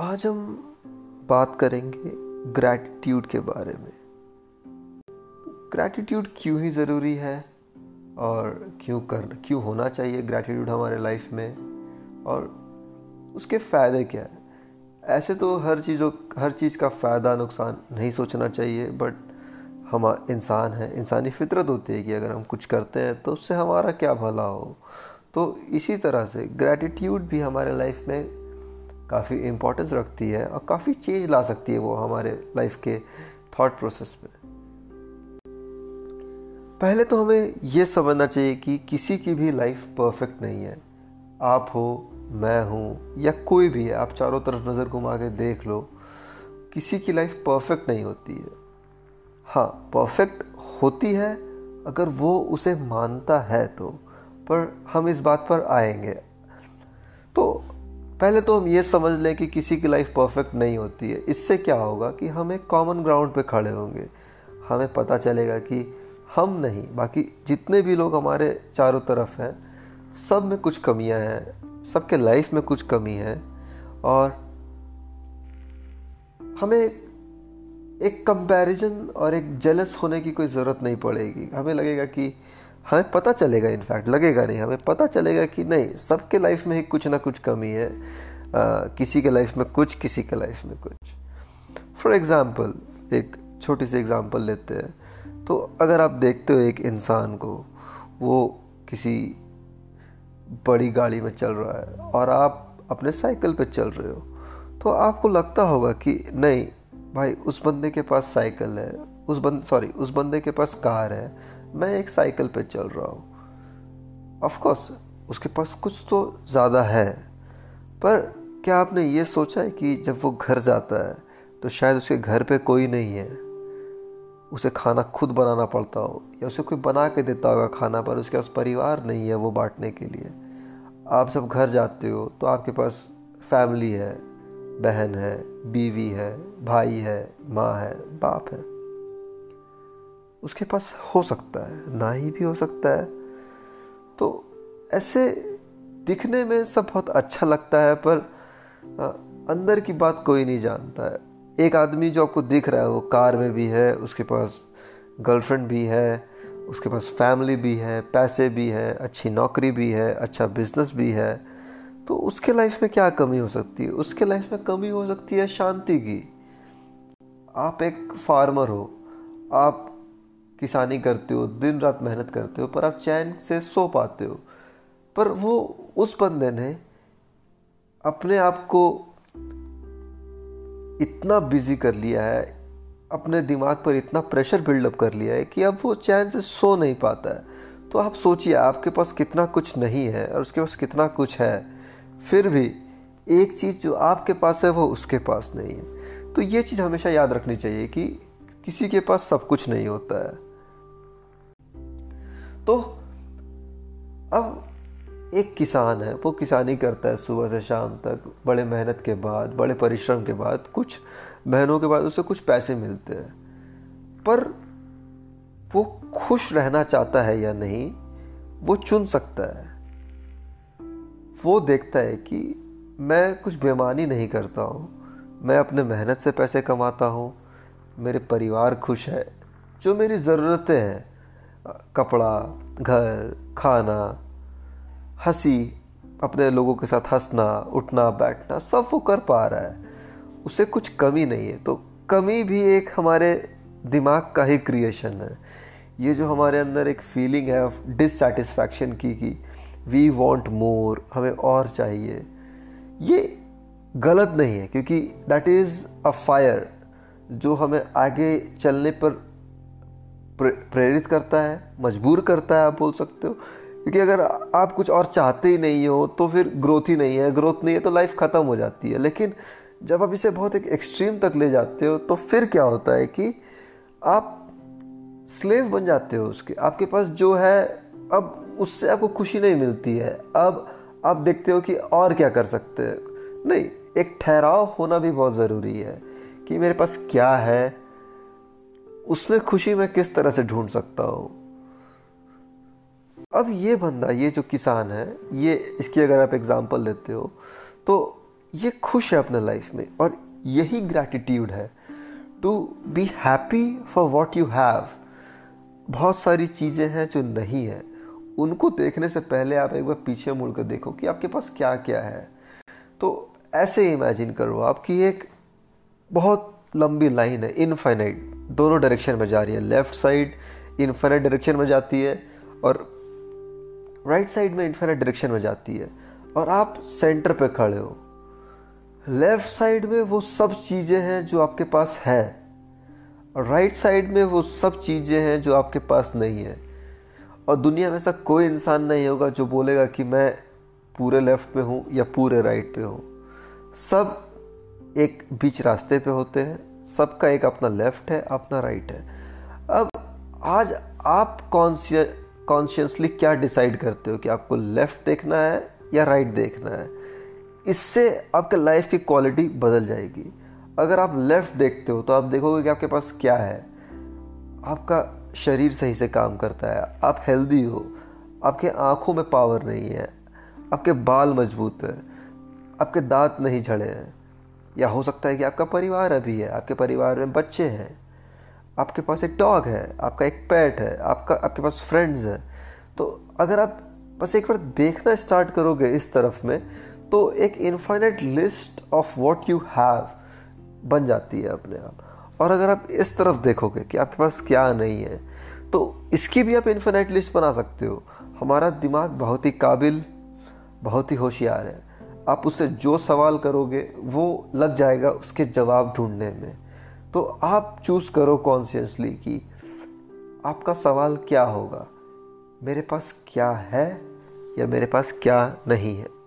आज हम बात करेंगे ग्रैटिट्यूड के बारे में। ग्रैटिट्यूड क्यों ही ज़रूरी है और क्यों कर, क्यों होना चाहिए ग्रैटिट्यूड हमारे लाइफ में? और उसके फ़ायदे क्या है? ऐसे तो हर चीज़ों, हर चीज़ का फ़ायदा नुकसान नहीं सोचना चाहिए बट हम, इंसान हैं, इंसानी फितरत होती है कि अगर हम कुछ करते हैं तो उससे हमारा क्या भला हो? तो इसी तरह से ग्रैटिट्यूड भी हमारे लाइफ में काफ़ी इम्पोर्टेंस रखती है और काफ़ी चेंज ला सकती है वो हमारे लाइफ के थॉट प्रोसेस में। पहले तो हमें ये समझना चाहिए कि किसी की भी लाइफ परफेक्ट नहीं है। आप हो, मैं हूँ या कोई भी है, आप चारों तरफ़ नज़र घुमा के देख लो, किसी की लाइफ परफेक्ट नहीं होती है। हाँ परफेक्ट होती है अगर वो उसे मानता है तो पर हम इस बात पर आएँगे। तो पहले तो हम ये समझ लें कि किसी की लाइफ परफेक्ट नहीं होती है। इससे क्या होगा कि हम एक कॉमन ग्राउंड पे खड़े होंगे। हमें पता चलेगा कि हम नहीं, बाकी जितने भी लोग हमारे चारों तरफ़ हैं, सब में कुछ कमियाँ हैं, सबके लाइफ में कुछ कमी है और हमें एक कंपैरिजन और एक जेलस होने की कोई ज़रूरत नहीं पड़ेगी। हमें लगेगा कि हमें पता चलेगा इनफैक्ट लगेगा नहीं। हमें पता चलेगा कि नहीं सबके लाइफ में ही कुछ ना कुछ कमी है। आ, किसी के लाइफ में कुछ किसी के लाइफ में कुछ। फॉर एग्ज़ाम्पल एक छोटी सी एग्ज़ाम्पल लेते हैं। तो अगर आप देखते हो एक इंसान को वो किसी बड़ी गाड़ी में चल रहा है और आप अपने साइकिल पे चल रहे हो तो आपको लगता होगा कि नहीं भाई उस बंदे के पास साइकिल है उस बंद सॉरी उस बंदे के पास कार है मैं एक साइकिल पे चल रहा हूँ। ऑफकोर्स उसके पास कुछ तो ज़्यादा है, पर क्या आपने ये सोचा है कि जब वो घर जाता है तो शायद उसके घर पे कोई नहीं है। उसे खाना खुद बनाना पड़ता हो, या उसे कोई बना के देता होगा खाना, पर उसके पास परिवार नहीं है वो बांटने के लिए। आप जब घर जाते हो तो आपके पास फैमिली है, बहन है, बीवी है, भाई है, माँ है, बाप है। उसके पास हो सकता है, ना ही भी हो सकता है। तो ऐसे दिखने में सब बहुत अच्छा लगता है, पर अंदर की बात कोई नहीं जानता है। एक आदमी जो आपको दिख रहा है, वो कार में भी है, उसके पास गर्लफ्रेंड भी है, उसके पास फैमिली भी है, पैसे भी हैं, अच्छी नौकरी भी है अच्छा बिज़नेस भी है तो उसके लाइफ में क्या कमी हो सकती है? उसके लाइफ में कमी हो सकती है शांति की। आप एक फार्मर हो, आप किसानी करते हो, दिन रात मेहनत करते हो, पर आप चैन से सो पाते हो। पर वो उस बंदे ने अपने आप को इतना बिज़ी कर लिया है, अपने दिमाग पर इतना प्रेशर बिल्डअप कर लिया है कि अब वो चैन से सो नहीं पाता है। तो आप सोचिए, आपके पास कितना कुछ नहीं है और उसके पास कितना कुछ है। फिर भी एक चीज़ जो आपके पास है, वो उसके पास नहीं है। तो ये चीज़ हमेशा याद रखनी चाहिए कि किसी के पास सब कुछ नहीं होता है। तो अब एक किसान है, वो किसानी करता है सुबह से शाम तक, बड़े मेहनत के बाद, बड़े परिश्रम के बाद, कुछ महीनों के बाद उसे कुछ पैसे मिलते हैं। पर वो खुश रहना चाहता है या नहीं, वो चुन सकता है। वो देखता है कि मैं कुछ बेमानी नहीं करता हूँ, मैं अपने मेहनत से पैसे कमाता हूँ, मेरे परिवार खुश है, जो मेरी ज़रूरतें हैं कपड़ा, घर, खाना, हँसी, अपने लोगों के साथ हंसना, उठना, बैठना, सब वो कर पा रहा है। उसे कुछ कमी नहीं है। तो कमी भी एक हमारे दिमाग का ही क्रिएशन है। ये जो हमारे अंदर एक फीलिंग है डिससेटिस्फैक्शन की कि वी वॉन्ट मोर हमें और चाहिए, ये गलत नहीं है। क्योंकि दैट इज़ अ फायर जो हमें आगे चलने पर प्रेरित करता है, मजबूर करता है, आप बोल सकते हो। क्योंकि अगर आप कुछ और चाहते ही नहीं हो तो फिर ग्रोथ ही नहीं है। ग्रोथ नहीं है तो लाइफ ख़त्म हो जाती है। लेकिन जब आप इसे बहुत एक एक्सट्रीम तक ले जाते हो तो फिर क्या होता है कि आप स्लेव बन जाते हो उसके। आपके पास जो है, अब उससे आपको खुशी नहीं मिलती है। अब आप देखते हो कि और क्या कर सकते हैं। नहीं, एक ठहराव होना भी बहुत ज़रूरी है कि मेरे पास क्या है उसमें खुशी मैं किस तरह से ढूंढ सकता हूँ? अब ये बंदा, ये जो किसान है, ये, इसकी अगर आप एग्ज़ाम्पल लेते हो तो ये खुश है अपने लाइफ में और यही ग्रैटिट्यूड है to be happy for what you have बहुत सारी चीज़ें हैं जो नहीं है। उनको देखने से पहले आप एक बार पीछे मुड़ कर देखो कि आपके पास क्या क्या है। तो ऐसे इमेजिन करो आपकी एक बहुत लंबी लाइन है इनफाइनाइट दोनों डायरेक्शन में जा रही है। लेफ़्ट साइड इनफाइनाइट डायरेक्शन में जाती है और राइट साइड में इनफाइनाइट डायरेक्शन में जाती है। और आप सेंटर पे खड़े हो। लेफ़्ट साइड में वो सब चीज़ें हैं जो आपके पास है। और राइट साइड में वो सब चीज़ें हैं जो आपके पास नहीं है। और दुनिया में ऐसा कोई इंसान नहीं होगा जो बोलेगा कि मैं पूरे लेफ़्ट पे हूँ या पूरे राइट पे हूँ। सब एक बीच रास्ते पे होते हैं। सबका एक अपना लेफ़्ट है, अपना राइट है। अब आज आप कॉन्शियसली क्या डिसाइड करते हो कि आपको लेफ़्ट देखना है या राइट देखना है? इससे आपके लाइफ की क्वालिटी बदल जाएगी। अगर आप लेफ़्ट देखते हो तो आप देखोगे कि आपके पास क्या है। आपका शरीर सही से काम करता है, आप हेल्दी हो, आपके आँखों में पावर नहीं है, आपके बाल मज़बूत है, आपके दांत नहीं झड़े हैं। या हो सकता है कि आपका परिवार अभी है, आपके परिवार में बच्चे हैं, आपके पास एक डॉग है, आपका एक पेट है, आपका, आपके पास फ्रेंड्स हैं। तो अगर आप बस एक बार देखना स्टार्ट करोगे इस तरफ़ में तो एक infinite list of what you have बन जाती है अपने आप। और अगर आप इस तरफ़ देखोगे कि आपके पास क्या नहीं है तो इसकी भी आप इन्फिनाइट लिस्ट बना सकते हो। हमारा दिमाग बहुत ही काबिल, बहुत ही होशियार है। आप उससे जो सवाल करोगे, वो लग जाएगा उसके जवाब ढूँढने में। तो आप चूज़ करो कॉन्शियसली कि आपका सवाल क्या होगा? मेरे पास क्या है या मेरे पास क्या नहीं है?